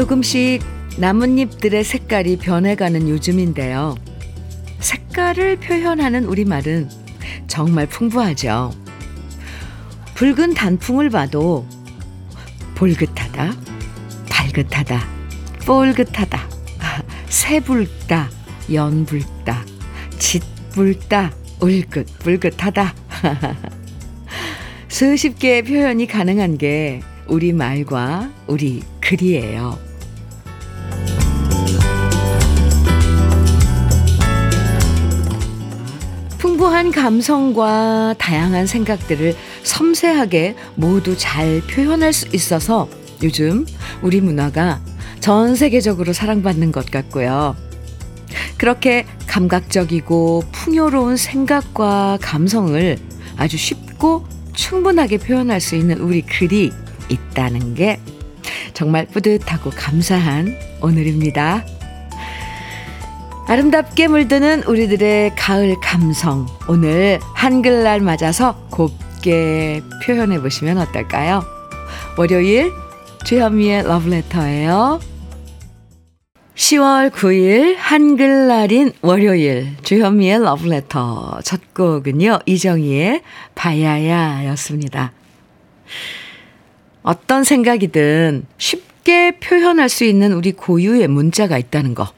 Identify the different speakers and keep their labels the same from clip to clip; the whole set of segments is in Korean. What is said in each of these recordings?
Speaker 1: 조금씩 나뭇잎들의 색깔이 변해가는 요즘인데요. 색깔을 표현하는 우리말은 정말 풍부하죠. 붉은 단풍을 봐도 볼긋하다, 발긋하다, 뽀글긋하다, 새붉다, 연붉다, 짙붉다, 울긋불긋하다. 수십 개의 표현이 가능한 게 우리 말과 우리 글이에요. 풍부한 감성과 다양한 생각들을 섬세하게 모두 잘 표현할 수 있어서 요즘 우리 문화가 전 세계적으로 사랑받는 것 같고요. 그렇게 감각적이고 풍요로운 생각과 감성을 아주 쉽고 충분하게 표현할 수 있는 우리 글이 있다는 게 정말 뿌듯하고 감사한 오늘입니다. 아름답게 물드는 우리들의 가을 감성. 오늘 한글날 맞아서 곱게 표현해 보시면 어떨까요? 월요일 주현미의 러브레터예요. 10월 9일 한글날인 월요일 주현미의 러브레터 첫 곡은요. 이정희의 바야야였습니다. 어떤 생각이든 쉽게 표현할 수 있는 우리 고유의 문자가 있다는 거.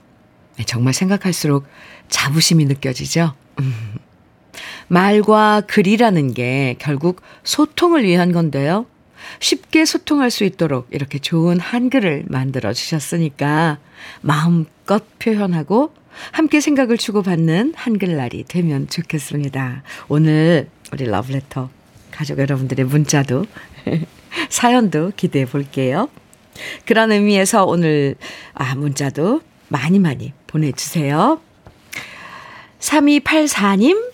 Speaker 1: 네, 정말 생각할수록 자부심이 느껴지죠? 음. 말과 글이라는 게 결국 소통을 위한 건데요. 쉽게 소통할 수 있도록 이렇게 좋은 한글을 만들어 주셨으니까 마음껏 표현하고 함께 생각을 주고받는 한글날이 되면 좋겠습니다. 오늘 우리 러브레터 가족 여러분들의 문자도 사연도 기대해 볼게요. 그런 의미에서 오늘 아 문자도 많이 많이 보내주세요. 3284님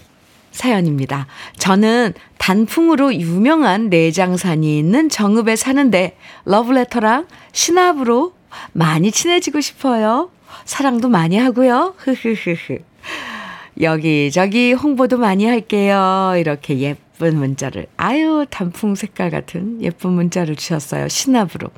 Speaker 1: 사연입니다. 저는 단풍으로 유명한 내장산이 있는 정읍에 사는데 러브레터랑 신압으로 많이 친해지고 싶어요. 사랑도 많이 하고요. 흐흐흐흐. 여기저기 홍보도 많이 할게요. 이렇게 예 쁜 문자를. 아유, 단풍 색깔 같은 예쁜 문자를 주셨어요. 신압으로.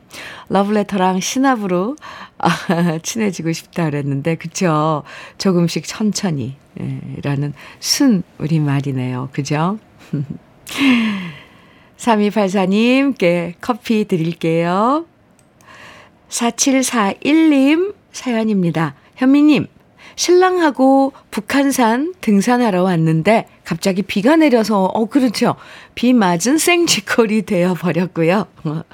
Speaker 1: 러브레터랑 신압으로 아, 친해지고 싶다 그랬는데, 그쵸? 조금씩 천천히. 예, 라는 순 우리말이네요. 그죠? 3284님께 커피 드릴게요. 4741님 사연입니다. 현미님, 신랑하고 북한산 등산하러 왔는데 갑자기 비가 내려서 어 그렇죠. 비 맞은 생쥐콜이 되어 버렸고요.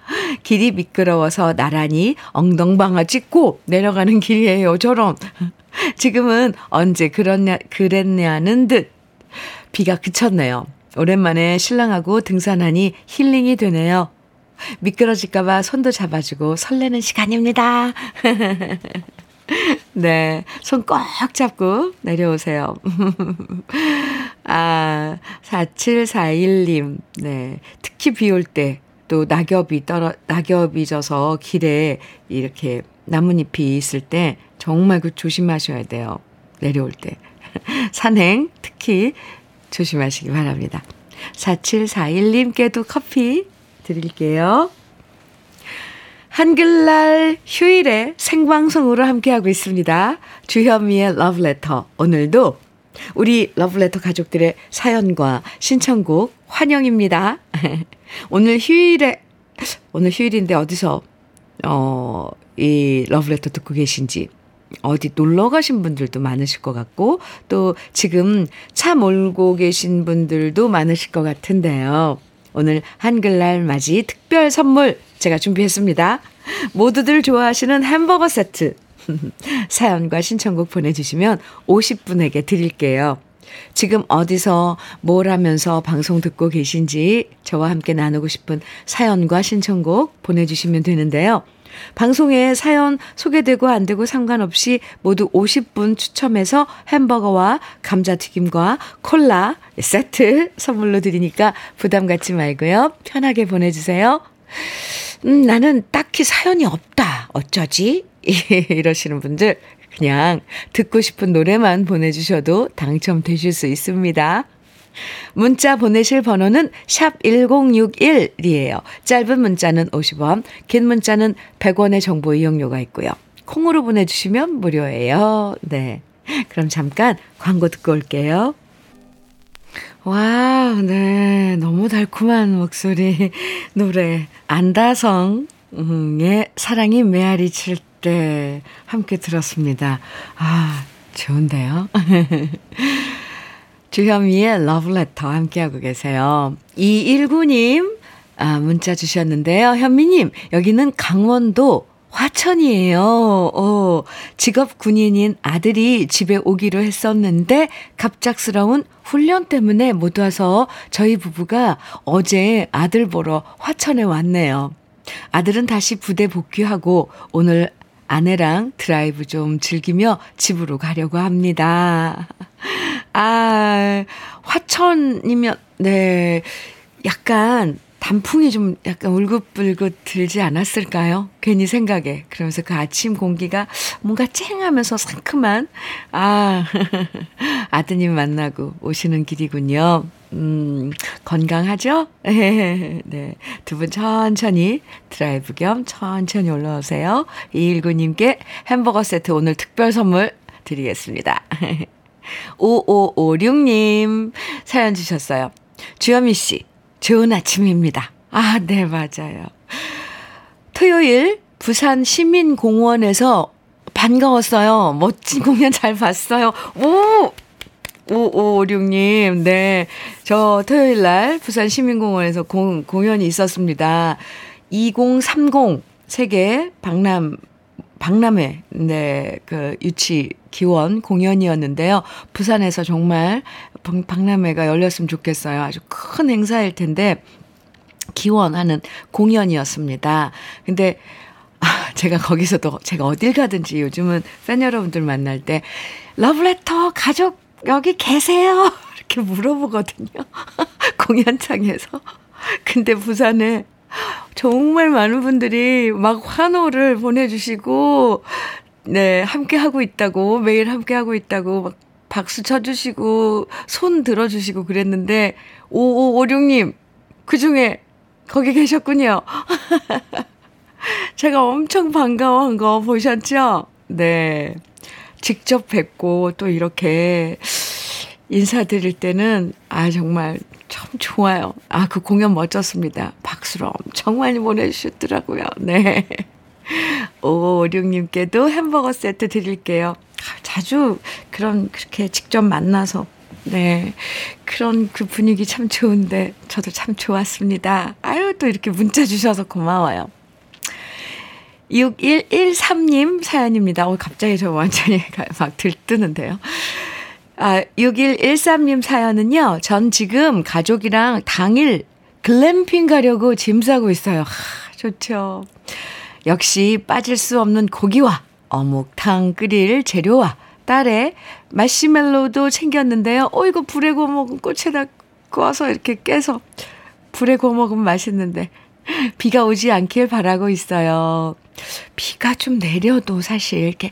Speaker 1: 길이 미끄러워서 나란히 엉덩방아 찍고 내려가는 길이에요. 저런. 지금은 언제 그랬냐 그랬냐는 듯 비가 그쳤네요. 오랜만에 신랑하고 등산하니 힐링이 되네요. 미끄러질까봐 손도 잡아주고 설레는 시간입니다. 네. 손 꼭 잡고 내려오세요. 아, 4741님. 네. 특히 비 올 때, 또 낙엽이 떨어, 낙엽이 져서 길에 이렇게 나뭇잎이 있을 때 정말 그 조심하셔야 돼요. 내려올 때. 산행 특히 조심하시기 바랍니다. 4741님께도 커피 드릴게요. 한글날 휴일에 생방송으로 함께하고 있습니다. 주현미의 러브레터. 오늘도 우리 러브레터 가족들의 사연과 신청곡 환영입니다. 오늘 휴일에, 오늘 휴일인데 어디서, 어, 이 러브레터 듣고 계신지 어디 놀러 가신 분들도 많으실 것 같고, 또 지금 차 몰고 계신 분들도 많으실 것 같은데요. 오늘 한글날 맞이 특별 선물 제가 준비했습니다. 모두들 좋아하시는 햄버거 세트. 사연과 신청곡 보내주시면 50분에게 드릴게요. 지금 어디서 뭘 하면서 방송 듣고 계신지 저와 함께 나누고 싶은 사연과 신청곡 보내주시면 되는데요. 방송에 사연 소개되고 안 되고 상관없이 모두 50분 추첨해서 햄버거와 감자튀김과 콜라 세트 선물로 드리니까 부담 갖지 말고요. 편하게 보내주세요. 음, 나는 딱히 사연이 없다. 어쩌지? 이러시는 분들 그냥 듣고 싶은 노래만 보내주셔도 당첨되실 수 있습니다. 문자 보내실 번호는 샵 1061이에요. 짧은 문자는 50원, 긴 문자는 100원의 정보 이용료가 있고요. 콩으로 보내주시면 무료예요. 네. 그럼 잠깐 광고 듣고 올게요. 와, 네. 너무 달콤한 목소리, 노래. 안다성의 사랑이 메아리 칠 때 함께 들었습니다. 아, 좋은데요? 주현미의 러브레터 함께하고 계세요. 219님, 아, 문자 주셨는데요. 현미님, 여기는 강원도 화천이에요. 어, 직업 군인인 아들이 집에 오기로 했었는데 갑작스러운 훈련 때문에 못 와서 저희 부부가 어제 아들 보러 화천에 왔네요. 아들은 다시 부대 복귀하고 오늘 아내랑 드라이브 좀 즐기며 집으로 가려고 합니다. 아, 화천이면, 네. 약간 단풍이 좀 약간 울긋불긋 들지 않았을까요? 괜히 생각에. 그러면서 그 아침 공기가 뭔가 쨍하면서 상큼한, 아, 아드님 만나고 오시는 길이군요. 음, 건강하죠? 네. 두 분 천천히 드라이브 겸 천천히 올라오세요. 219님께 햄버거 세트 오늘 특별 선물 드리겠습니다. 5556님 사연 주셨어요. 주현미 씨, 좋은 아침입니다. 아, 네, 맞아요. 토요일 부산 시민공원에서 반가웠어요. 멋진 공연 잘 봤어요. 오! 5556님, 네. 저 토요일 날 부산 시민공원에서 공, 공연이 있었습니다. 2030 세계 박람, 박람회, 네, 그 유치 기원 공연이었는데요. 부산에서 정말 박람회가 열렸으면 좋겠어요. 아주 큰 행사일 텐데 기원하는 공연이었습니다. 근데 아, 제가 거기서도 제가 어딜 가든지 요즘은 팬 여러분들 만날 때 러브레터 가족 여기 계세요? 이렇게 물어보거든요. 공연장에서. 근데 부산에 정말 많은 분들이 막 환호를 보내주시고, 네, 함께 하고 있다고, 매일 함께 하고 있다고, 막 박수 쳐주시고, 손 들어주시고 그랬는데, 5556님, 그 중에 거기 계셨군요. 제가 엄청 반가워한 거 보셨죠? 네. 직접 뵙고 또 이렇게 인사드릴 때는, 아, 정말 참 좋아요. 아, 그 공연 멋졌습니다. 박수로 엄청 많이 보내주셨더라고요. 네. 5556님께도 햄버거 세트 드릴게요. 자주 그런, 그렇게 직접 만나서, 네. 그런 그 분위기 참 좋은데, 저도 참 좋았습니다. 아유, 또 이렇게 문자 주셔서 고마워요. 6113님 사연입니다. 어, 갑자기 저 완전히 막 들뜨는데요. 아, 6113님 사연은요, 전 지금 가족이랑 당일 글램핑 가려고 짐 싸고 있어요. 하, 좋죠. 역시 빠질 수 없는 고기와 어묵탕 끓일 재료와 딸의 마시멜로도 챙겼는데요. 어, 이거 불에 구워 먹은 꽃에다 구워서 이렇게 깨서 불에 구워 먹으면 맛있는데 비가 오지 않길 바라고 있어요. 비가 좀 내려도 사실 이렇게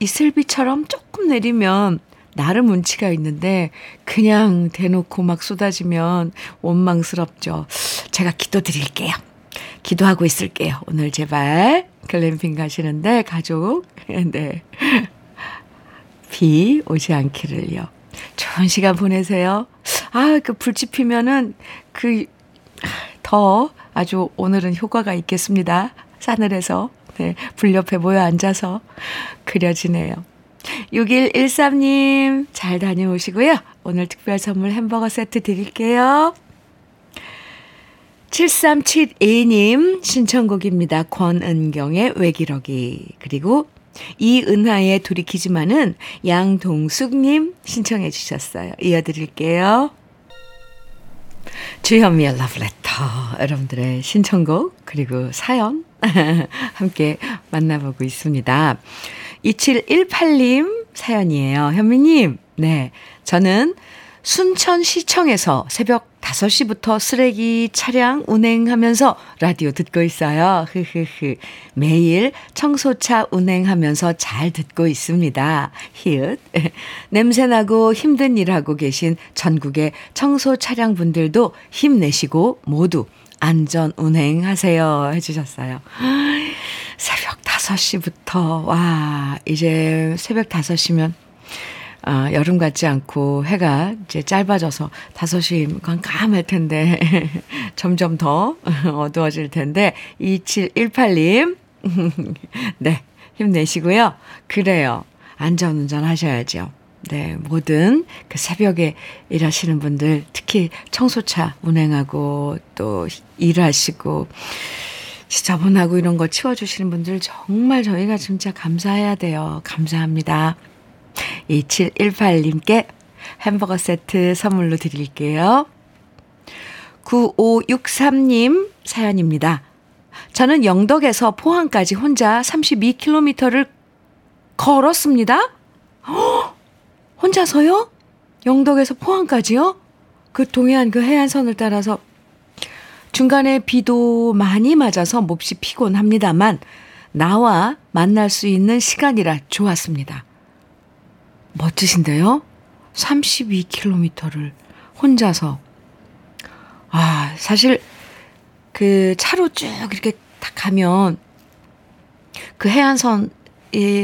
Speaker 1: 이슬비처럼 조금 내리면 나름 운치가 있는데 그냥 대놓고 막 쏟아지면 원망스럽죠. 제가 기도 드릴게요. 기도하고 있을게요. 오늘 제발 글램핑 가시는데 가족 네. 비 오지 않기를요. 좋은 시간 보내세요. 아, 그 불집 피면은 그 더 아주 오늘은 효과가 있겠습니다. 싸늘해서 네, 불 옆에 모여 앉아서 그려지네요. 6113님, 잘 다녀오시고요. 오늘 특별 선물 햄버거 세트 드릴게요. 7372님 신청곡입니다. 권은경의 외기러기. 그리고 이은하의 돌이키지만은 양동숙님 신청해 주셨어요. 이어드릴게요. 주현미의 러브레터 여러분들의 신청곡 그리고 사연 함께 만나보고 있습니다. 2718님 사연이에요. 현미님, 네. 저는 순천시청에서 새벽 5시부터 쓰레기 차량 운행하면서 라디오 듣고 있어요. 흐흐흐. 매일 청소차 운행하면서 잘 듣고 있습니다. 히읗. 냄새나고 힘든 일하고 계신 전국의 청소 차량 분들도 힘내시고 모두 안전 운행하세요. 해주셨어요. 새벽 5시부터, 와, 이제 새벽 5시면 아, 여름 같지 않고 해가 이제 짧아져서 5시 깜깜할 텐데 점점 더 어두워질 텐데 2718님 네 힘내시고요. 그래요. 안전운전 하셔야죠. 네, 모든 그 새벽에 일하시는 분들, 특히 청소차 운행하고 또 일하시고, 지저분하고 이런 거 치워주시는 분들 정말 저희가 진짜 감사해야 돼요. 감사합니다. 2718님께 햄버거 세트 선물로 드릴게요. 9563님 사연입니다. 저는 영덕에서 포항까지 혼자 32km를 걸었습니다. 허! 혼자서요? 영덕에서 포항까지요? 그 동해안 그 해안선을 따라서 중간에 비도 많이 맞아서 몹시 피곤합니다만 나와 만날 수 있는 시간이라 좋았습니다. 멋지신데요? 32km를 혼자서. 아, 사실 그 차로 쭉 이렇게 딱 가면 그 해안선이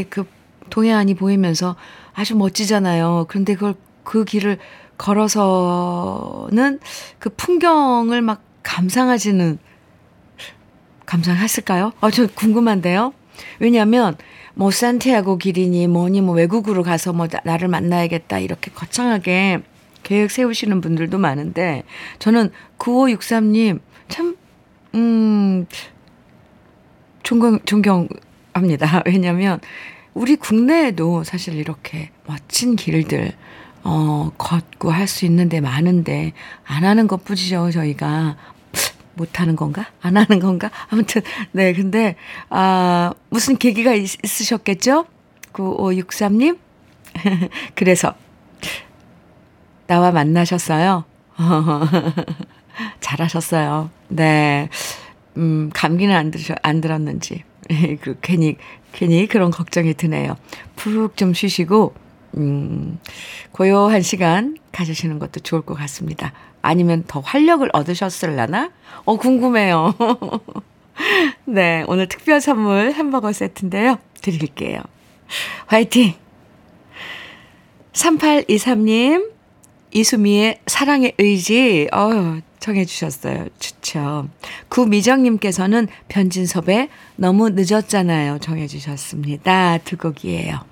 Speaker 1: 그 동해안이 보이면서 아주 멋지잖아요. 그런데 그걸 그 길을 걸어서는 그 풍경을 막 감상하지는 감상했을까요? 아, 저 궁금한데요. 왜냐하면 뭐 산티아고 길이니 뭐니 뭐 외국으로 가서 뭐 나를 만나야겠다 이렇게 거창하게 계획 세우시는 분들도 많은데 저는 9563님 참 음, 존경 존경합니다. 왜냐면 우리 국내에도 사실 이렇게 멋진 길들 어, 걷고 할 수 있는데 많은데 안 하는 것 뿐이죠, 저희가. 못 하는 건가? 안 하는 건가? 아무튼, 네, 근데, 아, 무슨 계기가 있, 있으셨겠죠? 9563님? 그래서, 나와 만나셨어요? 잘하셨어요. 네. 음, 감기는 안 들으 안 들었는지. 그, 괜히, 괜히 그런 걱정이 드네요. 푹 좀 쉬시고, 음, 고요한 시간 가지시는 것도 좋을 것 같습니다. 아니면 더 활력을 얻으셨을라나? 어, 궁금해요. 네, 오늘 특별 선물 햄버거 세트인데요. 드릴게요. 화이팅! 3823님, 이수미의 사랑의 의지, 어휴, 청해주셨어요. 좋죠. 구미정님께서는 변진섭의 너무 늦었잖아요. 정해주셨습니다. 두 곡이에요.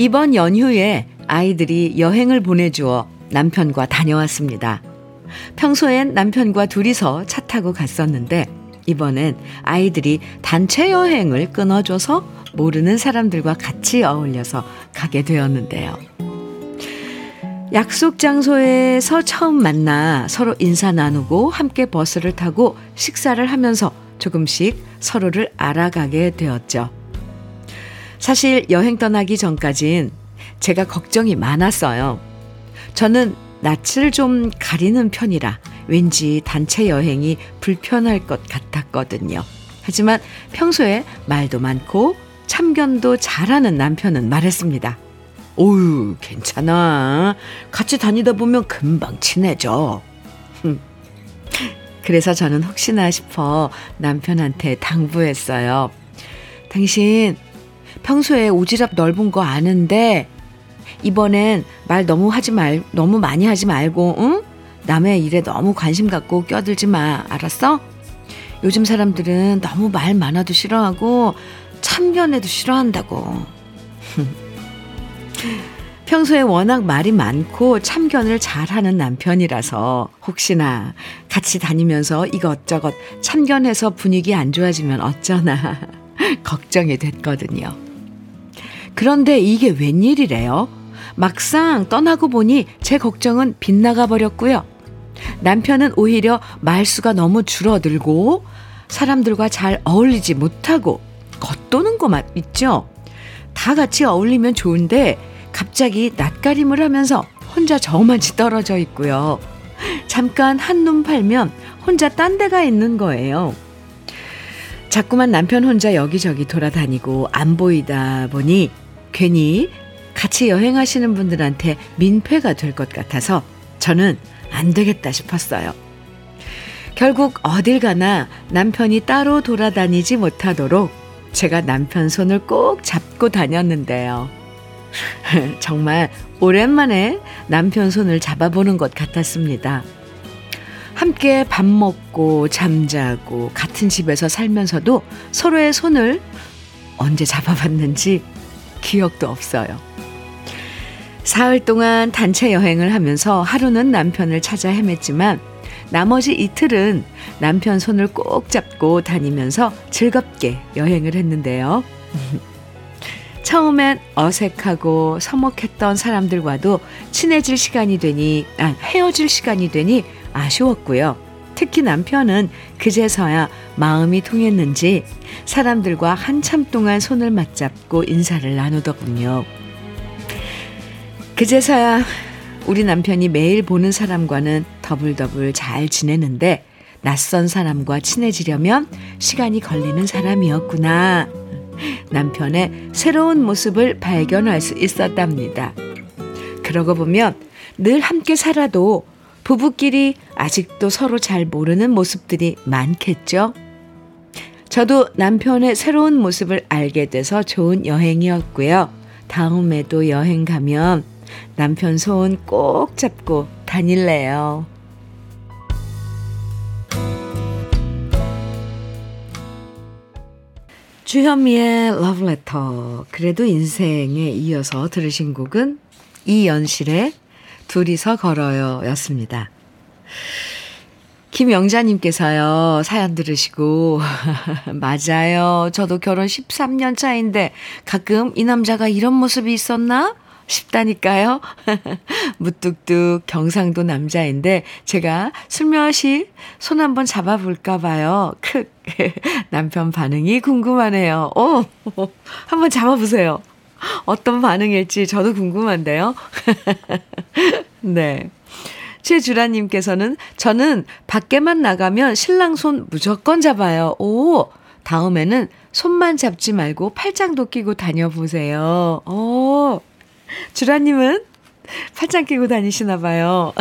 Speaker 1: 이번 연휴에 아이들이 여행을 보내주어 남편과 다녀왔습니다. 평소엔 남편과 둘이서 차 타고 갔었는데 이번엔 아이들이 단체 여행을 끊어줘서 모르는 사람들과 같이 어울려서 가게 되었는데요. 약속 장소에서 처음 만나 서로 인사 나누고 함께 버스를 타고 식사를 하면서 조금씩 서로를 알아가게 되었죠. 사실 여행 떠나기 전까진 제가 걱정이 많았어요. 저는 낯을 좀 가리는 편이라 왠지 단체 여행이 불편할 것 같았거든요. 하지만 평소에 말도 많고 참견도 잘하는 남편은 말했습니다. 오유, 괜찮아. 같이 다니다 보면 금방 친해져. 그래서 저는 혹시나 싶어 남편한테 당부했어요. 당신 평소에 오지랖 넓은 거 아는데 이번엔 말 너무 하지 말 너무 많이 하지 말고 응? 남의 일에 너무 관심 갖고 껴들지 마. 알았어? 요즘 사람들은 너무 말 많아도 싫어하고 참견해도 싫어한다고. 평소에 워낙 말이 많고 참견을 잘하는 남편이라서 혹시나 같이 다니면서 이것저것 참견해서 분위기 안 좋아지면 어쩌나 걱정이 됐거든요. 그런데 이게 웬일이래요? 막상 떠나고 보니 제 걱정은 빗나가 버렸고요. 남편은 오히려 말수가 너무 줄어들고 사람들과 잘 어울리지 못하고 겉도는 것만 있죠. 다 같이 어울리면 좋은데 갑자기 낯가림을 하면서 혼자 저만치 떨어져 있고요. 잠깐 한눈 팔면 혼자 딴 데가 있는 거예요. 자꾸만 남편 혼자 여기저기 돌아다니고 안 보이다 보니 괜히 같이 여행하시는 분들한테 민폐가 될 것 같아서 저는 안 되겠다 싶었어요. 결국 어딜 가나 남편이 따로 돌아다니지 못하도록 제가 남편 손을 꼭 잡고 다녔는데요. 정말 오랜만에 남편 손을 잡아보는 것 같았습니다. 함께 밥 먹고 잠자고 같은 집에서 살면서도 서로의 손을 언제 잡아봤는지 기억도 없어요. 사흘 동안 단체 여행을 하면서 하루는 남편을 찾아 헤맸지만 나머지 이틀은 남편 손을 꼭 잡고 다니면서 즐겁게 여행을 했는데요. 처음엔 어색하고 서먹했던 사람들과도 친해질 시간이 되니, 아, 헤어질 시간이 되니 아쉬웠고요. 특히 남편은 그제서야 마음이 통했는지 사람들과 한참 동안 손을 맞잡고 인사를 나누더군요. 그제서야 우리 남편이 매일 보는 사람과는 더블더블 잘 지내는데 낯선 사람과 친해지려면 시간이 걸리는 사람이었구나. 남편의 새로운 모습을 발견할 수 있었답니다. 그러고 보면 늘 함께 살아도 부부끼리 아직도 서로 잘 모르는 모습들이 많겠죠? 저도 남편의 새로운 모습을 알게 돼서 좋은 여행이었고요. 다음에도 여행 가면 남편 손 꼭 잡고 다닐래요. 주현미의 Letter. 그래도 인생에 이어서 들으신 곡은 이연실의 둘이서 걸어요 였습니다. 김영자님께서요, 사연 들으시고, 맞아요. 저도 결혼 13년 차인데, 가끔 이 남자가 이런 모습이 있었나? 싶다니까요. 무뚝뚝 경상도 남자인데 제가 슬며시 손 한번 잡아볼까 봐요. 크 남편 반응이 궁금하네요. 오, 한번 잡아보세요. 어떤 반응일지 저도 궁금한데요. 네. 최주라님께서는 저는 밖에만 나가면 신랑 손 무조건 잡아요. 오, 다음에는 손만 잡지 말고 팔짱도 끼고 다녀보세요. 오, 주라님은 팔짱 끼고 다니시나 봐요.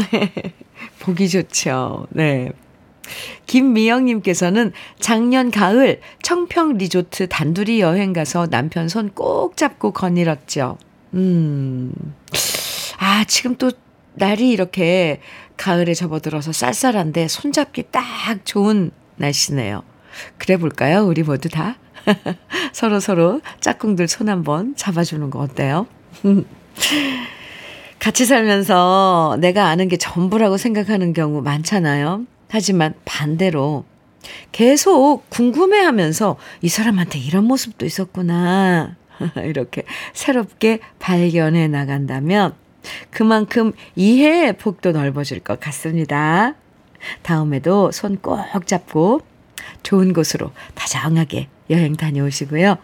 Speaker 1: 보기 좋죠. 네. 김미영님께서는 작년 가을 청평 리조트 단둘이 여행 가서 남편 손 꼭 잡고 거닐었죠. 음. 아, 지금 또 날이 이렇게 가을에 접어들어서 쌀쌀한데 손잡기 딱 좋은 날씨네요. 그래 볼까요? 우리 모두 다? 서로 서로 짝꿍들 손 한번 잡아주는 거 어때요? 같이 살면서 내가 아는 게 전부라고 생각하는 경우 많잖아요. 하지만 반대로 계속 궁금해 하면서 이 사람한테 이런 모습도 있었구나. 이렇게 새롭게 발견해 나간다면 그만큼 이해의 폭도 넓어질 것 같습니다. 다음에도 손 꼭 잡고 좋은 곳으로 다정하게 여행 다녀오시고요.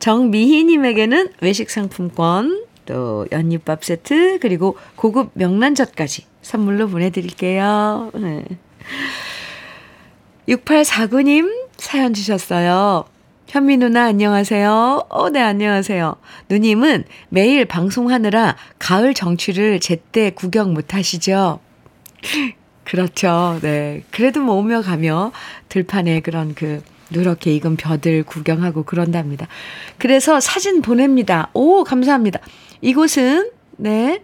Speaker 1: 정미희님에게는 외식 상품권 또 연잎밥 세트 그리고 고급 명란젓까지 선물로 보내드릴게요. 네. 6849님 사연 주셨어요. 현미 누나 안녕하세요. 어, 네, 안녕하세요. 누님은 매일 방송하느라 가을 정취를 제때 구경 못 하시죠? 그렇죠. 네. 그래도 뭐 오며 가며 들판에 그런 그 누렇게 익은 벼들 구경하고 그런답니다. 그래서 사진 보냅니다. 오, 감사합니다. 이곳은, 네,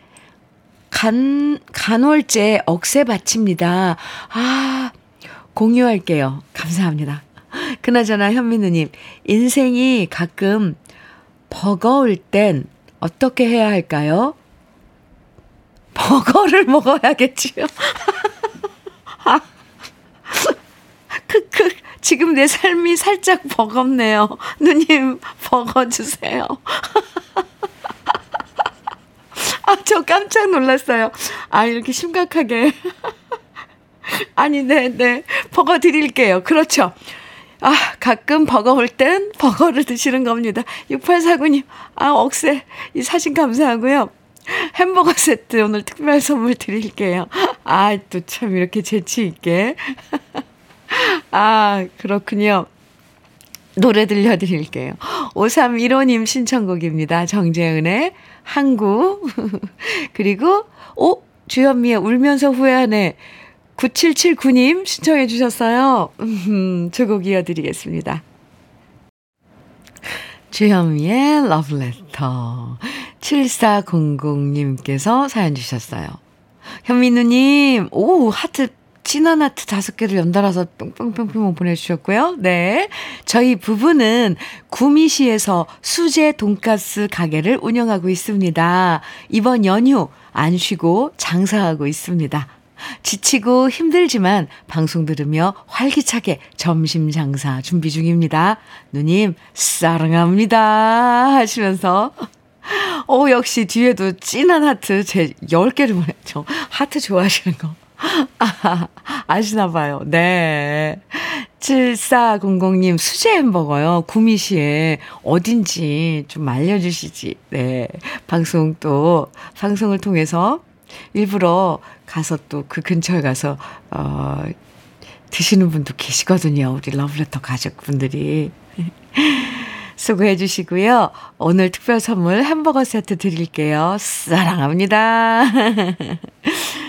Speaker 1: 간, 간월제 억새 바칩니다. 아, 공유할게요. 감사합니다. 그나저나 현민우님, 인생이 가끔 버거울 땐 어떻게 해야 할까요? 버거를 먹어야겠지요. 크크, 지금 내 삶이 살짝 버겁네요. 누님, 버거 주세요. 아, 저 깜짝 놀랐어요. 아, 이렇게 심각하게. 아니, 네, 네. 버거 드릴게요. 그렇죠. 아, 가끔 버거 올 땐 버거를 드시는 겁니다. 6849님, 아, 억세. 이 사진 감사하고요. 햄버거 세트 오늘 특별 선물 드릴게요. 아, 또 참 이렇게 재치있게. 아, 그렇군요. 노래 들려드릴게요. 5315님 신청곡입니다. 정재은의 항구. 그리고, 오, 주현미의 울면서 후회하네. 9779님 신청해 주셨어요. 음, 두곡 이어드리겠습니다. 주현미의 러브레터. 7400님께서 사연 주셨어요. 현민우님, 오, 하트, 진한 하트 다섯 개를 연달아서 뿅뿅뿅뿅 보내주셨고요. 네. 저희 부부는 구미시에서 수제 돈가스 가게를 운영하고 있습니다. 이번 연휴 안 쉬고 장사하고 있습니다. 지치고 힘들지만 방송 들으며 활기차게 점심 장사 준비 중입니다. 누님, 사랑합니다. 하시면서. 오, 역시 뒤에도 진한 하트 제 10개를 보냈죠. 하트 좋아하시는 거. 아, 아시나 봐요. 네. 7400님, 수제 햄버거요. 구미시에 어딘지 좀 알려주시지. 네. 방송 또, 방송을 통해서 일부러 가서 또 그 근처에 가서, 어, 드시는 분도 계시거든요. 우리 러브레터 가족분들이. 수고해 주시고요. 오늘 특별 선물 햄버거 세트 드릴게요. 사랑합니다.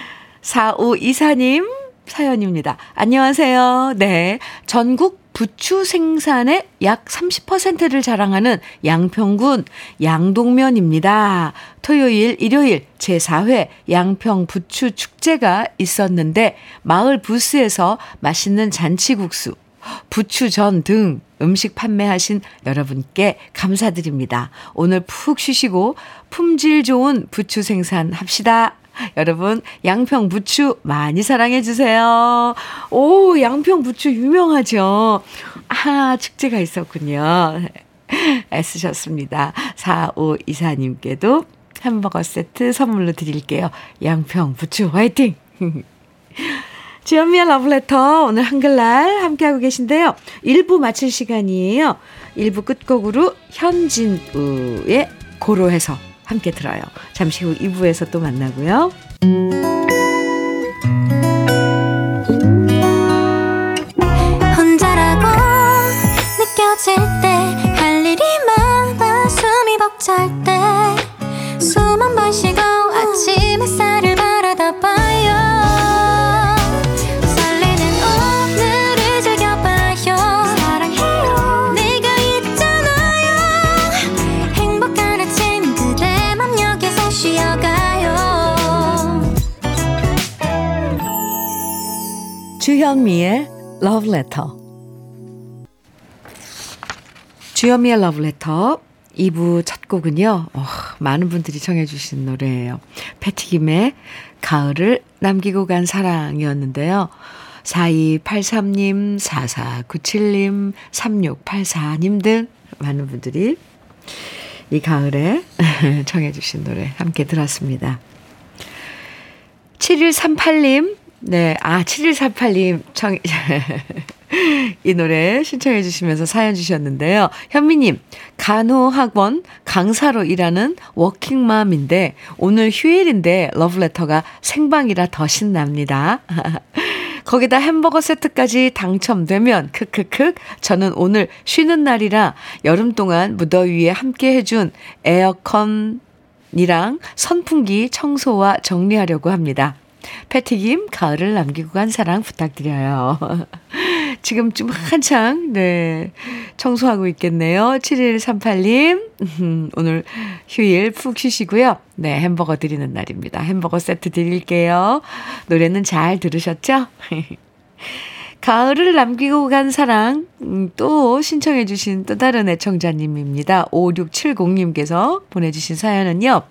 Speaker 1: 4524님 사연입니다. 안녕하세요. 네. 전국 부추 생산의 약 30%를 자랑하는 양평군 양동면입니다. 토요일, 일요일 제4회 양평 부추 축제가 있었는데 마을 부스에서 맛있는 잔치국수, 부추전 등 음식 판매하신 여러분께 감사드립니다. 오늘 푹 쉬시고 품질 좋은 부추 생산 합시다. 여러분, 양평 부추 많이 사랑해 주세요. 오, 양평 부추 유명하죠? 아, 축제가 있었군요. 애쓰셨습니다. 4524님께도 햄버거 세트 선물로 드릴게요. 양평 부추 화이팅! 주현미의 러브레터 오늘 한글날 함께하고 계신데요. 1부 마칠 시간이에요. 1부 끝곡으로 현진우의 고로해서 함께 들어요. 잠시 후 2부에서 또 만나고요. 혼자라고 느껴질 때 할 일이 많아 숨이 벅찰 때숨한번쉬 주현미의 Letter 주현미의 Letter 2부 첫 곡은요. 어, 많은 분들이 청해 주신 노래예요. 패티김의 가을을 남기고 간 사랑이었는데요. 4283님, 4497님, 3684님 등 많은 분들이 이 가을에 청해 주신 노래 함께 들었습니다. 7138님, 네, 아, 7138님 청, 이 노래 신청해 주시면서 사연 주셨는데요. 현미님, 간호학원 강사로 일하는 워킹맘인데, 오늘 휴일인데 러브레터가 생방이라 더 신납니다. 거기다 햄버거 세트까지 당첨되면, 크크크, 저는 오늘 쉬는 날이라 여름 동안 무더위에 함께 해준 에어컨 이랑 선풍기 청소와 정리하려고 합니다. 패티김, 가을을 남기고 간 사랑 부탁드려요. 지금 좀 한창, 네. 청소하고 있겠네요. 7138님. 오늘 휴일 푹 쉬시고요. 네, 햄버거 드리는 날입니다. 햄버거 세트 드릴게요. 노래는 잘 들으셨죠? 가을을 남기고 간 사랑, 음, 또 신청해주신 또 다른 애청자님입니다. 5670님께서 보내주신 사연은요.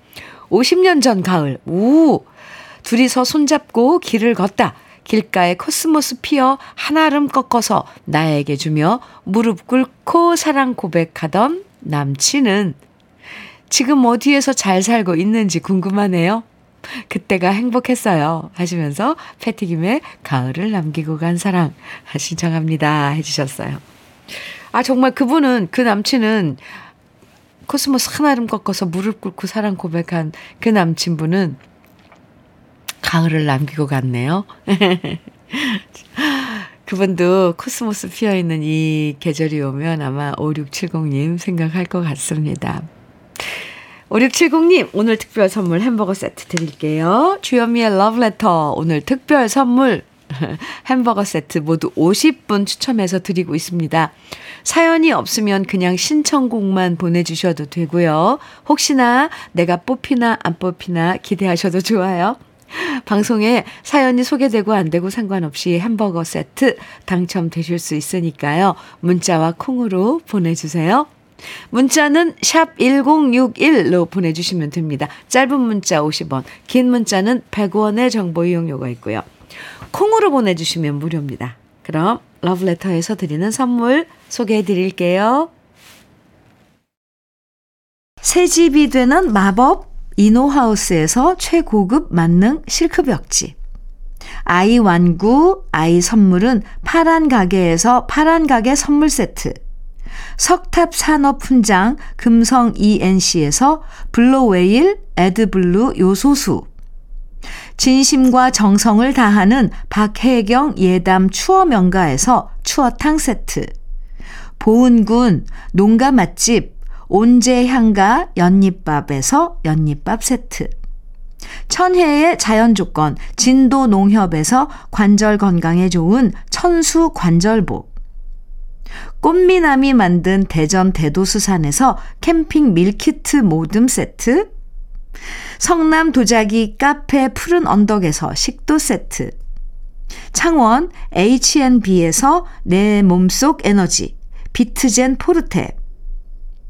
Speaker 1: 50년 전 가을, 오! 둘이서 손잡고 길을 걷다. 길가에 코스모스 피어 한아름 꺾어서 나에게 주며 무릎 꿇고 사랑 고백하던 남친은 지금 어디에서 잘 살고 있는지 궁금하네요. 그때가 행복했어요. 하시면서 패티김의 가을을 남기고 간 사랑 신청합니다. 해주셨어요. 아, 정말 그분은, 그 남친은 코스모스 한아름 꺾어서 무릎 꿇고 사랑 고백한 그 남친분은 가을을 남기고 갔네요. 그분도 코스모스 피어 있는 이 계절이 오면 아마 5670님 생각할 것 같습니다. 5670님, 오늘 특별 선물 햄버거 세트 드릴게요. 주현미의 러브레터, 오늘 특별 선물 햄버거 세트 모두 50분 추첨해서 드리고 있습니다. 사연이 없으면 그냥 신청곡만 보내주셔도 되고요. 혹시나 내가 뽑히나 안 뽑히나 기대하셔도 좋아요. 방송에 사연이 소개되고 안 되고 상관없이 햄버거 세트 당첨되실 수 있으니까요. 문자와 콩으로 보내주세요. 문자는 샵 1061로 보내주시면 됩니다. 짧은 문자 50원, 긴 문자는 100원의 정보 이용료가 있고요. 콩으로 보내주시면 무료입니다. 그럼 러브레터에서 드리는 선물 소개해 드릴게요. 새 집이 되는 마법 이노하우스에서 최고급 만능 실크벽지. 아이 완구, 아이 선물은 파란 가게에서 파란 가게 선물 세트. 석탑 산업 훈장 금성 ENC에서 블로웨일 에드블루 요소수. 진심과 정성을 다하는 박혜경 예담 추어 명가에서 추어탕 세트. 보은군 농가 맛집 온재향가 연잎밥에서 연잎밥 세트. 천혜의 자연 조건 진도 농협에서 관절 건강에 좋은 천수 관절복. 꽃미남이 만든 대전 대도수산에서 캠핑 밀키트 모듬 세트. 성남 도자기 카페 푸른 언덕에서 식도 세트. 창원 H&B에서 내 몸속 에너지 비트젠 포르테.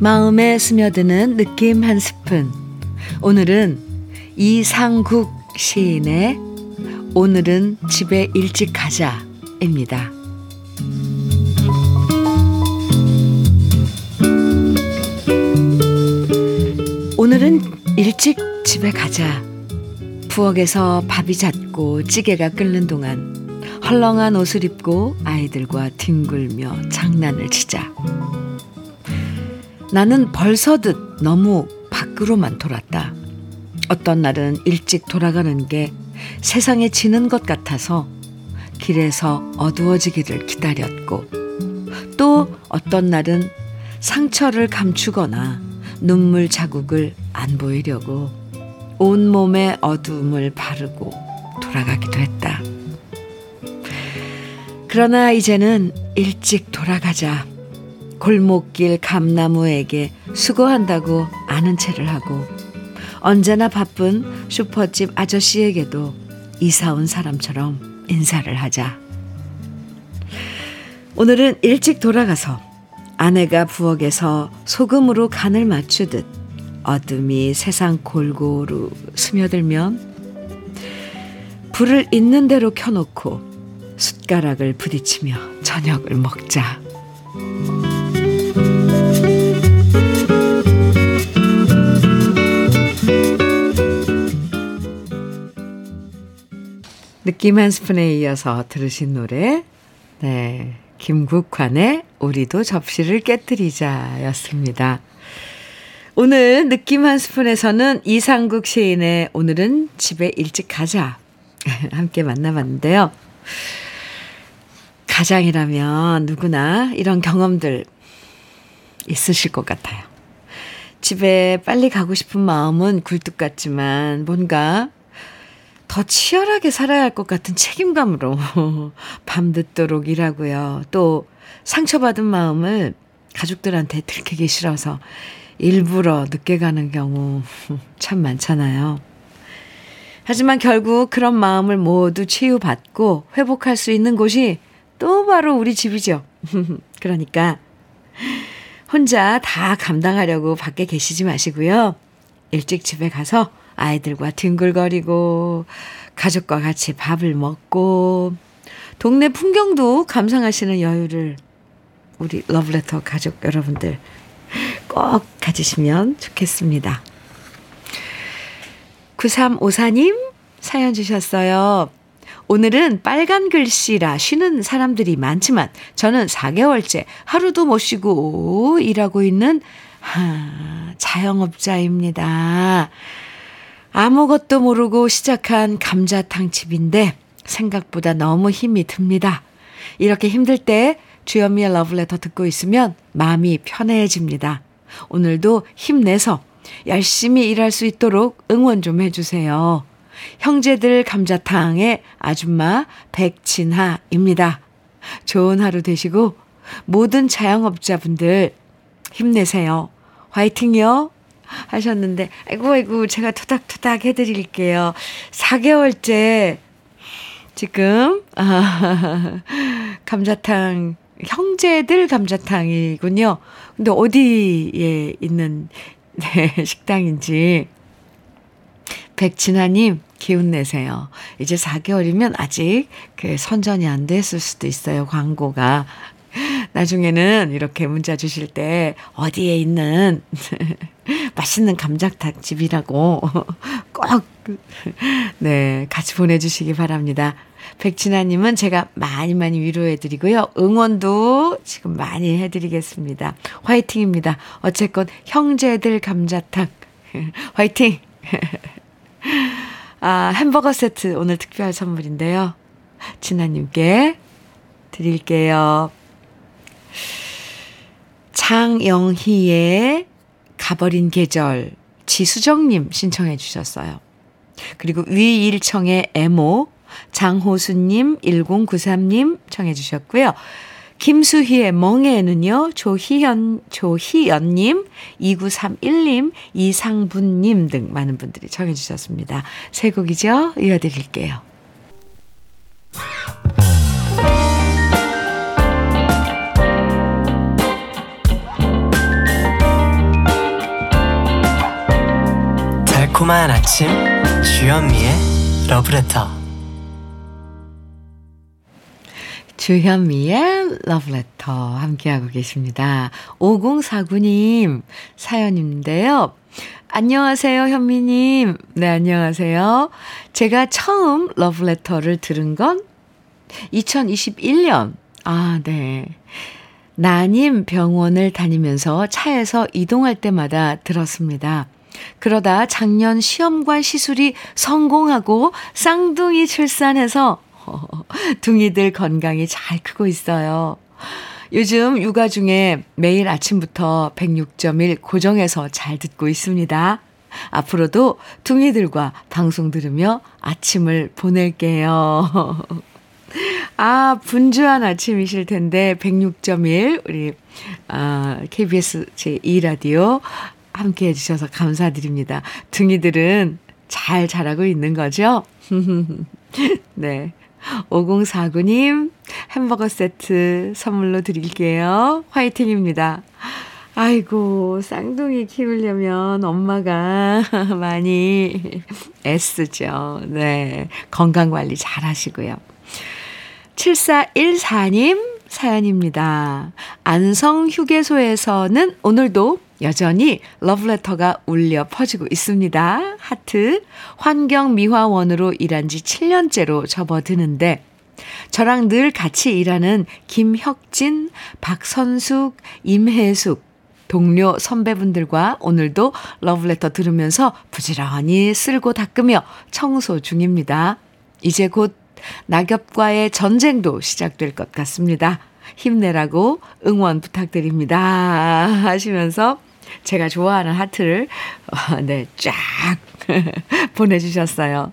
Speaker 1: 마음에 스며드는 느낌 한 스푼. 오늘은 이상국 시인의 오늘은 집에 일찍 가자입니다. 오늘은 일찍 집에 가자. 부엌에서 밥이 잦고 찌개가 끓는 동안 헐렁한 옷을 입고 아이들과 뒹굴며 장난을 치자. 나는 벌서듯 너무 밖으로만 돌았다. 어떤 날은 일찍 돌아가는 게 세상에 지는 것 같아서 길에서 어두워지기를 기다렸고 또 어떤 날은 상처를 감추거나 눈물 자국을 안 보이려고 온몸에 어둠을 바르고 돌아가기도 했다. 그러나 이제는 일찍 돌아가자. 골목길 감나무에게 수고한다고 아는 체를 하고 언제나 바쁜 슈퍼집 아저씨에게도 이사 온 사람처럼 인사를 하자. 오늘은 일찍 돌아가서 아내가 부엌에서 소금으로 간을 맞추듯 어둠이 세상 골고루 스며들면 불을 있는 대로 켜놓고 숟가락을 부딪히며 저녁을 먹자. 느낌 한 스푼에 이어서 들으신 노래, 네. 김국환의 우리도 접시를 깨뜨리자 였습니다. 오늘 느낌 한 스푼에서는 이상국 시인의 오늘은 집에 일찍 가자 함께 만나봤는데요. 가장이라면 누구나 이런 경험들 있으실 것 같아요. 집에 빨리 가고 싶은 마음은 굴뚝 같지만 뭔가 더 치열하게 살아야 할 것 같은 책임감으로 밤늦도록 일하고요. 또 상처받은 마음을 가족들한테 들키기 싫어서 일부러 늦게 가는 경우 참 많잖아요. 하지만 결국 그런 마음을 모두 치유받고 회복할 수 있는 곳이 또 바로 우리 집이죠. 그러니까 혼자 다 감당하려고 밖에 계시지 마시고요. 일찍 집에 가서 아이들과 뒹굴거리고 가족과 같이 밥을 먹고 동네 풍경도 감상하시는 여유를 우리 러브레터 가족 여러분들 꼭 가지시면 좋겠습니다. 9354님 사연 주셨어요. 오늘은 빨간 글씨라 쉬는 사람들이 많지만 저는 4개월째 하루도 못 쉬고 일하고 있는 하, 자영업자입니다. 아무것도 모르고 시작한 감자탕집인데 생각보다 너무 힘이 듭니다. 이렇게 힘들 때 주현미의 러브레터 듣고 있으면 마음이 편해집니다. 오늘도 힘내서 열심히 일할 수 있도록 응원 좀 해주세요. 형제들 감자탕의 아줌마 백진하입니다. 좋은 하루 되시고 모든 자영업자분들 힘내세요. 화이팅요. 하셨는데, 아이고, 아이고, 제가 토닥토닥 해드릴게요. 4개월째 지금, 아, 감자탕, 형제들 감자탕이군요. 근데 어디에 있는, 네, 식당인지. 백진아님, 기운 내세요. 이제 4개월이면 아직 그 선전이 안 됐을 수도 있어요, 광고가. 나중에는 이렇게 문자 주실 때 어디에 있는 맛있는 감자탕 집이라고 꼭, 네, 같이 보내주시기 바랍니다. 백진아님은 제가 많이 많이 위로해드리고요. 응원도 지금 많이 해드리겠습니다. 화이팅입니다. 어쨌건 형제들 감자탕. 화이팅! 아, 햄버거 세트 오늘 특별 선물인데요. 진아님께 드릴게요. 장영희의 가버린 계절 지수정님 신청해 주셨어요. 그리고 위일청의 애모 장호수님 1093님 청해 주셨고요. 김수희의 멍에는요, 조희연, 조희연님, 2931님, 이상분님 등 많은 분들이 청해 주셨습니다. 세 곡이죠? 이어드릴게요.
Speaker 2: 달콤한 아침 주현미의 러브레터
Speaker 1: 주현미의 러브레터 함께하고 계십니다. 5049님 사연인데요. 안녕하세요, 현미님. 네, 안녕하세요. 제가 처음 러브레터를 들은 건 2021년. 아, 네. 나님 병원을 다니면서 차에서 이동할 때마다 들었습니다. 그러다 작년 시험관 시술이 성공하고 쌍둥이 출산해서 둥이들 건강히 잘 크고 있어요. 요즘 육아 중에 매일 아침부터 106.1 고정해서 잘 듣고 있습니다. 앞으로도 둥이들과 방송 들으며 아침을 보낼게요. 아, 분주한 아침이실 텐데, 106.1, 우리, 아, KBS 제2라디오 함께 해주셔서 감사드립니다. 둥이들은 잘 자라고 있는 거죠? 네. 5049님, 햄버거 세트 선물로 드릴게요. 화이팅입니다. 아이고, 쌍둥이 키우려면 엄마가 많이 애쓰죠. 네. 건강 관리 잘 하시고요. 7414님 사연입니다. 안성 휴게소에서는 오늘도 여전히 러브레터가 울려 퍼지고 있습니다. 하트. 환경미화원으로 일한 지 7년째로 접어드는데, 저랑 늘 같이 일하는 김혁진, 박선숙, 임혜숙, 동료 선배분들과 오늘도 러브레터 들으면서 부지런히 쓸고 닦으며 청소 중입니다. 이제 곧 낙엽과의 전쟁도 시작될 것 같습니다. 힘내라고 응원 부탁드립니다. 하시면서 제가 좋아하는 하트를, 어, 네, 쫙 보내주셨어요.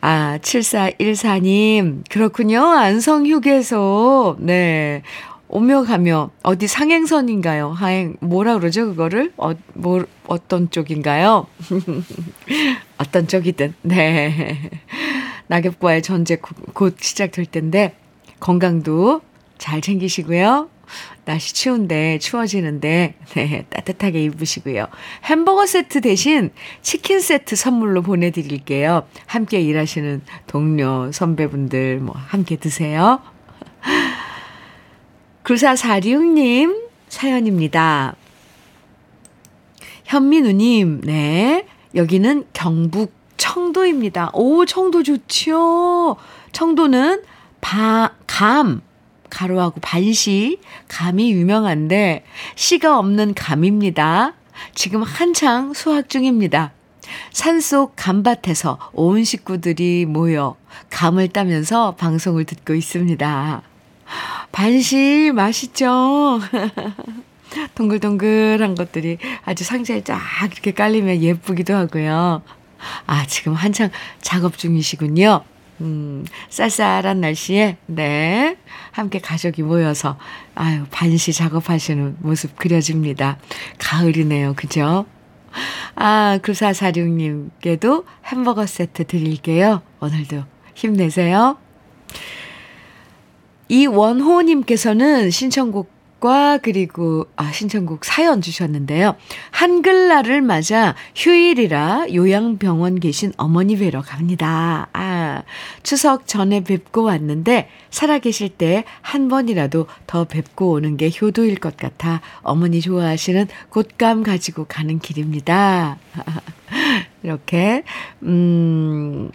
Speaker 1: 아, 7414님, 그렇군요. 안성휴게소. 네. 오며 가며, 어디 상행선인가요? 하행, 뭐라 그러죠, 그거를? 어, 뭐, 어떤 쪽인가요? 어떤 쪽이든, 네. 낙엽과의 전쟁 곧 시작될 텐데, 건강도 잘 챙기시고요. 날씨 추운데 추워지는데 네, 따뜻하게 입으시고요. 햄버거 세트 대신 치킨 세트 선물로 보내드릴게요. 함께 일하시는 동료 선배분들 뭐 함께 드세요. 9446님 사연입니다. 현민우님, 네. 여기는 경북 청도입니다. 오, 청도 좋지요. 청도는 바, 감, 가루하고 반시, 감이 유명한데 씨가 없는 감입니다. 지금 한창 수확 중입니다. 산속 감밭에서 온 식구들이 모여 감을 따면서 방송을 듣고 있습니다. 반시 맛있죠? 동글동글한 것들이 아주 상자에 쫙 이렇게 깔리면 예쁘기도 하고요. 아, 지금 한창 작업 중이시군요. 음, 쌀쌀한 날씨에, 네. 함께 가족이 모여서, 아유, 반시 작업하시는 모습 그려집니다. 가을이네요. 그죠? 아, 9446님께도 햄버거 세트 드릴게요. 오늘도 힘내세요. 이원호님께서는 신청곡 과 그리고 아 신청곡 사연 주셨는데요. 한글날을 맞아 휴일이라 요양병원 계신 어머니 뵈러 갑니다. 아, 추석 전에 뵙고 왔는데 살아계실 때 한 번이라도 더 뵙고 오는 게 효도일 것 같아 어머니 좋아하시는 곶감 가지고 가는 길입니다. 이렇게 음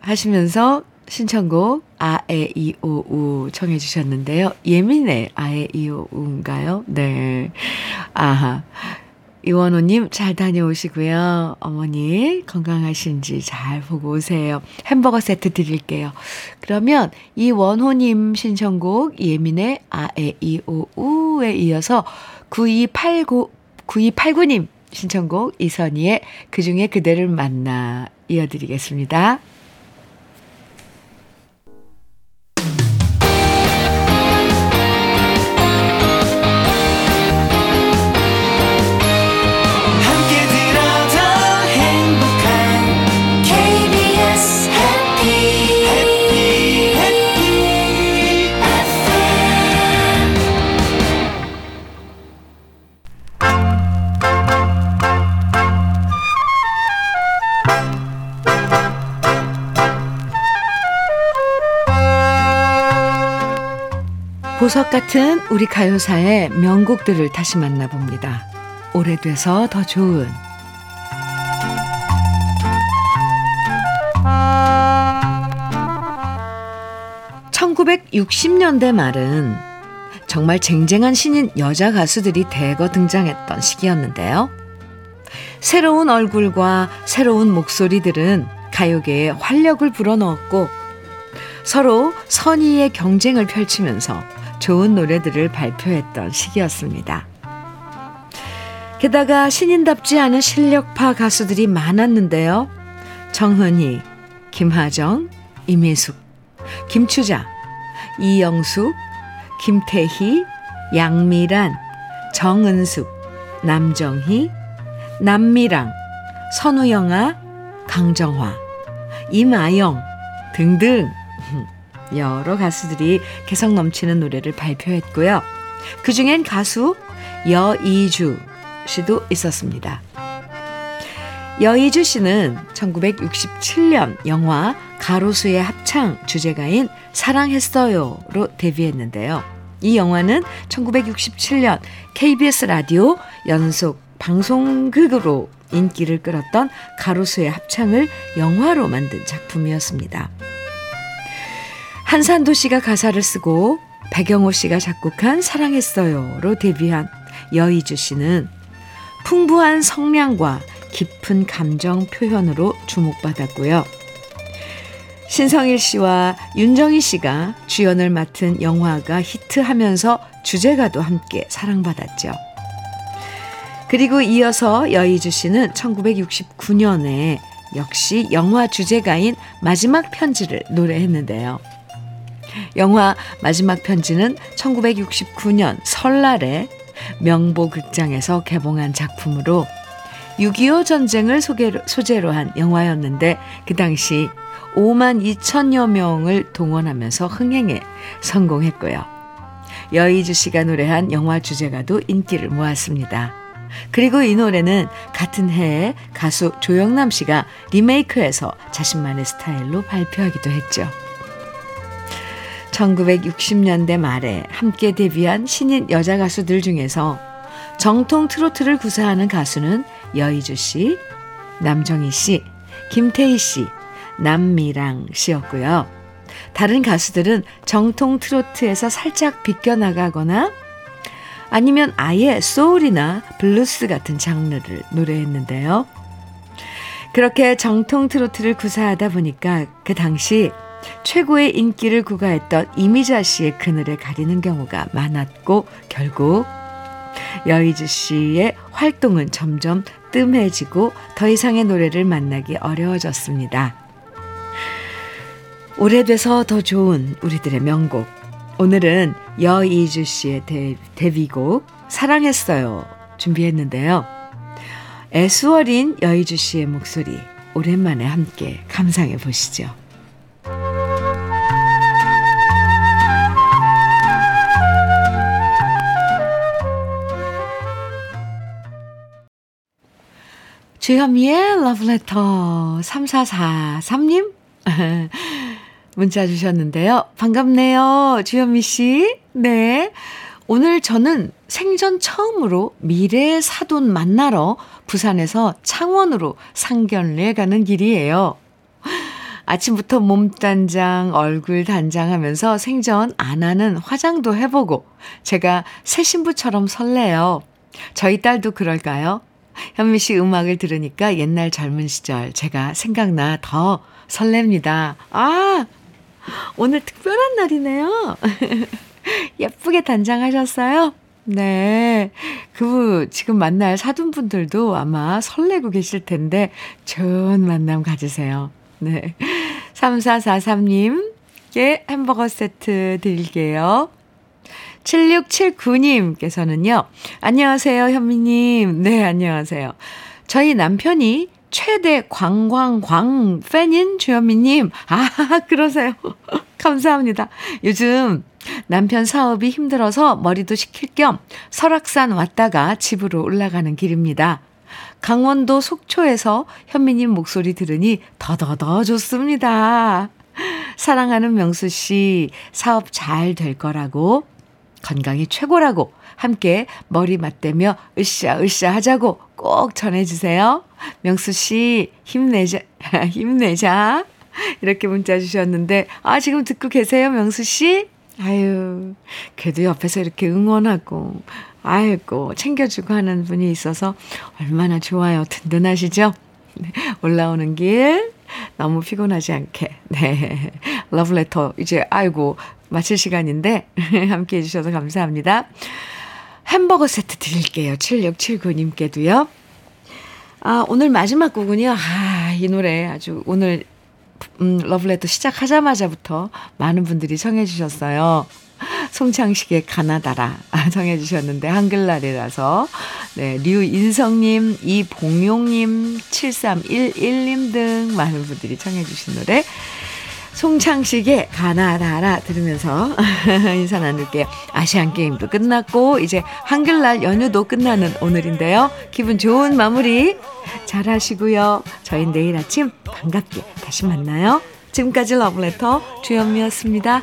Speaker 1: 하시면서 신청곡 아에 이오우 청해 주셨는데요. 예민해 아에 이오우인가요? 네. 아하. 이원호님 잘 다녀오시고요. 어머니 건강하신지 잘 보고 오세요. 햄버거 세트 드릴게요. 그러면 이원호님 신청곡 예민의 아에 이오우에 이어서 9289 9289님 신청곡 이선희의 그중에 그대를 만나 이어드리겠습니다. 보석 같은 우리 가요사의 명곡들을 다시 만나봅니다. 오래돼서 더 좋은 1960년대 말은 정말 쟁쟁한 신인 여자 가수들이 대거 등장했던 시기였는데요. 새로운 얼굴과 새로운 목소리들은 가요계에 활력을 불어넣었고 서로 선의의 경쟁을 펼치면서 좋은 노래들을 발표했던 시기였습니다. 게다가 신인답지 않은 실력파 가수들이 많았는데요. 정은희, 김하정, 임혜숙, 김추자, 이영숙, 김태희, 양미란, 정은숙, 남정희, 남미랑, 선우영아, 강정화, 임아영 등등 여러 가수들이 개성 넘치는 노래를 발표했고요. 그 중엔 가수 여이주 씨도 있었습니다. 여이주 씨는 1967년 영화 가로수의 합창 주제가인 사랑했어요로 데뷔했는데요. 이 영화는 1967년 KBS 라디오 연속 방송극으로 인기를 끌었던 가로수의 합창을 영화로 만든 작품이었습니다. 한산도 씨가 가사를 쓰고 백영호 씨가 작곡한 사랑했어요로 데뷔한 여의주 씨는 풍부한 성량과 깊은 감정 표현으로 주목받았고요. 신성일 씨와 윤정희 씨가 주연을 맡은 영화가 히트하면서 주제가도 함께 사랑받았죠. 그리고 이어서 여의주 씨는 1969년에 역시 영화 주제가인 마지막 편지를 노래했는데요. 영화 마지막 편지는 1969년 설날에 명보극장에서 개봉한 작품으로 6.25 전쟁을 소개로, 소재로 한 영화였는데 그 당시 5만 2천여 명을 동원하면서 흥행에 성공했고요. 여의주 씨가 노래한 영화 주제가도 인기를 모았습니다. 그리고 이 노래는 같은 해에 가수 조영남 씨가 리메이크해서 자신만의 스타일로 발표하기도 했죠. 1960년대 말에 함께 데뷔한 신인 여자 가수들 중에서 정통 트로트를 구사하는 가수는 여의주 씨, 남정희 씨, 김태희 씨, 남미랑 씨였고요. 다른 가수들은 정통 트로트에서 살짝 비껴나가거나 아니면 아예 소울이나 블루스 같은 장르를 노래했는데요. 그렇게 정통 트로트를 구사하다 보니까 그 당시 최고의 인기를 구가했던 이미자 씨의 그늘에 가리는 경우가 많았고 결국 여의주 씨의 활동은 점점 뜸해지고 더 이상의 노래를 만나기 어려워졌습니다. 오래돼서 더 좋은 우리들의 명곡. 오늘은 여이주 씨의 데, 데뷔곡 사랑했어요 준비했는데요. 애수어린 여이주 씨의 목소리 오랜만에 함께 감상해 보시죠. 주현미의 러브레터 3443님 문자 주셨는데요. 반갑네요. 주현미 씨. 네. 오늘 저는 생전 처음으로 미래의 사돈 만나러 부산에서 창원으로 상견례 가는 길이에요. 아침부터 몸단장, 얼굴 단장 하면서 생전 안 하는 화장도 해보고 제가 새 신부처럼 설레요. 저희 딸도 그럴까요? 현미 씨 음악을 들으니까 옛날 젊은 시절 제가 생각나 더 설렙니다. 아, 오늘 특별한 날이네요. 예쁘게 단장하셨어요? 네. 그, 지금 만날 사돈분들도 아마 설레고 계실 텐데, 좋은 만남 가지세요. 네. 3443님께 햄버거 세트 드릴게요. 7679님께서는요, 안녕하세요, 현미님. 네, 안녕하세요. 저희 남편이 최대 광광광 팬인 주현미님. 아, 그러세요. 감사합니다. 요즘 남편 사업이 힘들어서 머리도 식힐 겸 설악산 왔다가 집으로 올라가는 길입니다. 강원도 속초에서 현미님 목소리 들으니 더더더 좋습니다. 사랑하는 명수 씨, 사업 잘 될 거라고 건강이 최고라고 함께 머리 맞대며 으쌰으쌰 하자고 꼭 전해주세요. 명수 씨, 힘내자, 힘내자. 이렇게 문자 주셨는데, 아, 지금 듣고 계세요, 명수 씨? 아유, 그래도 옆에서 이렇게 응원하고, 아이고, 챙겨주고 하는 분이 있어서 얼마나 좋아요. 든든하시죠? 네, 올라오는 길, 너무 피곤하지 않게. 네. 러브레터, 이제, 아이고, 마칠 시간인데 함께 해주셔서 감사합니다. 햄버거 세트 드릴게요. 7679님께도요. 아, 오늘 마지막 곡은요. 아, 이 노래 아주 오늘 음, 러브레터 시작하자마자부터 많은 분들이 청해 주셨어요. 송창식의 가나다라 청해 주셨는데 한글날이라서 네, 류인성님, 이봉용님, 7311님 등 많은 분들이 청해 주신 노래 송창식의 가나다라 들으면서 인사 나눌게요. 아시안 게임도 끝났고 이제 한글날 연휴도 끝나는 오늘인데요. 기분 좋은 마무리 잘 하시고요. 저희 내일 아침 반갑게 다시 만나요. 지금까지 러브레터 주현미였습니다.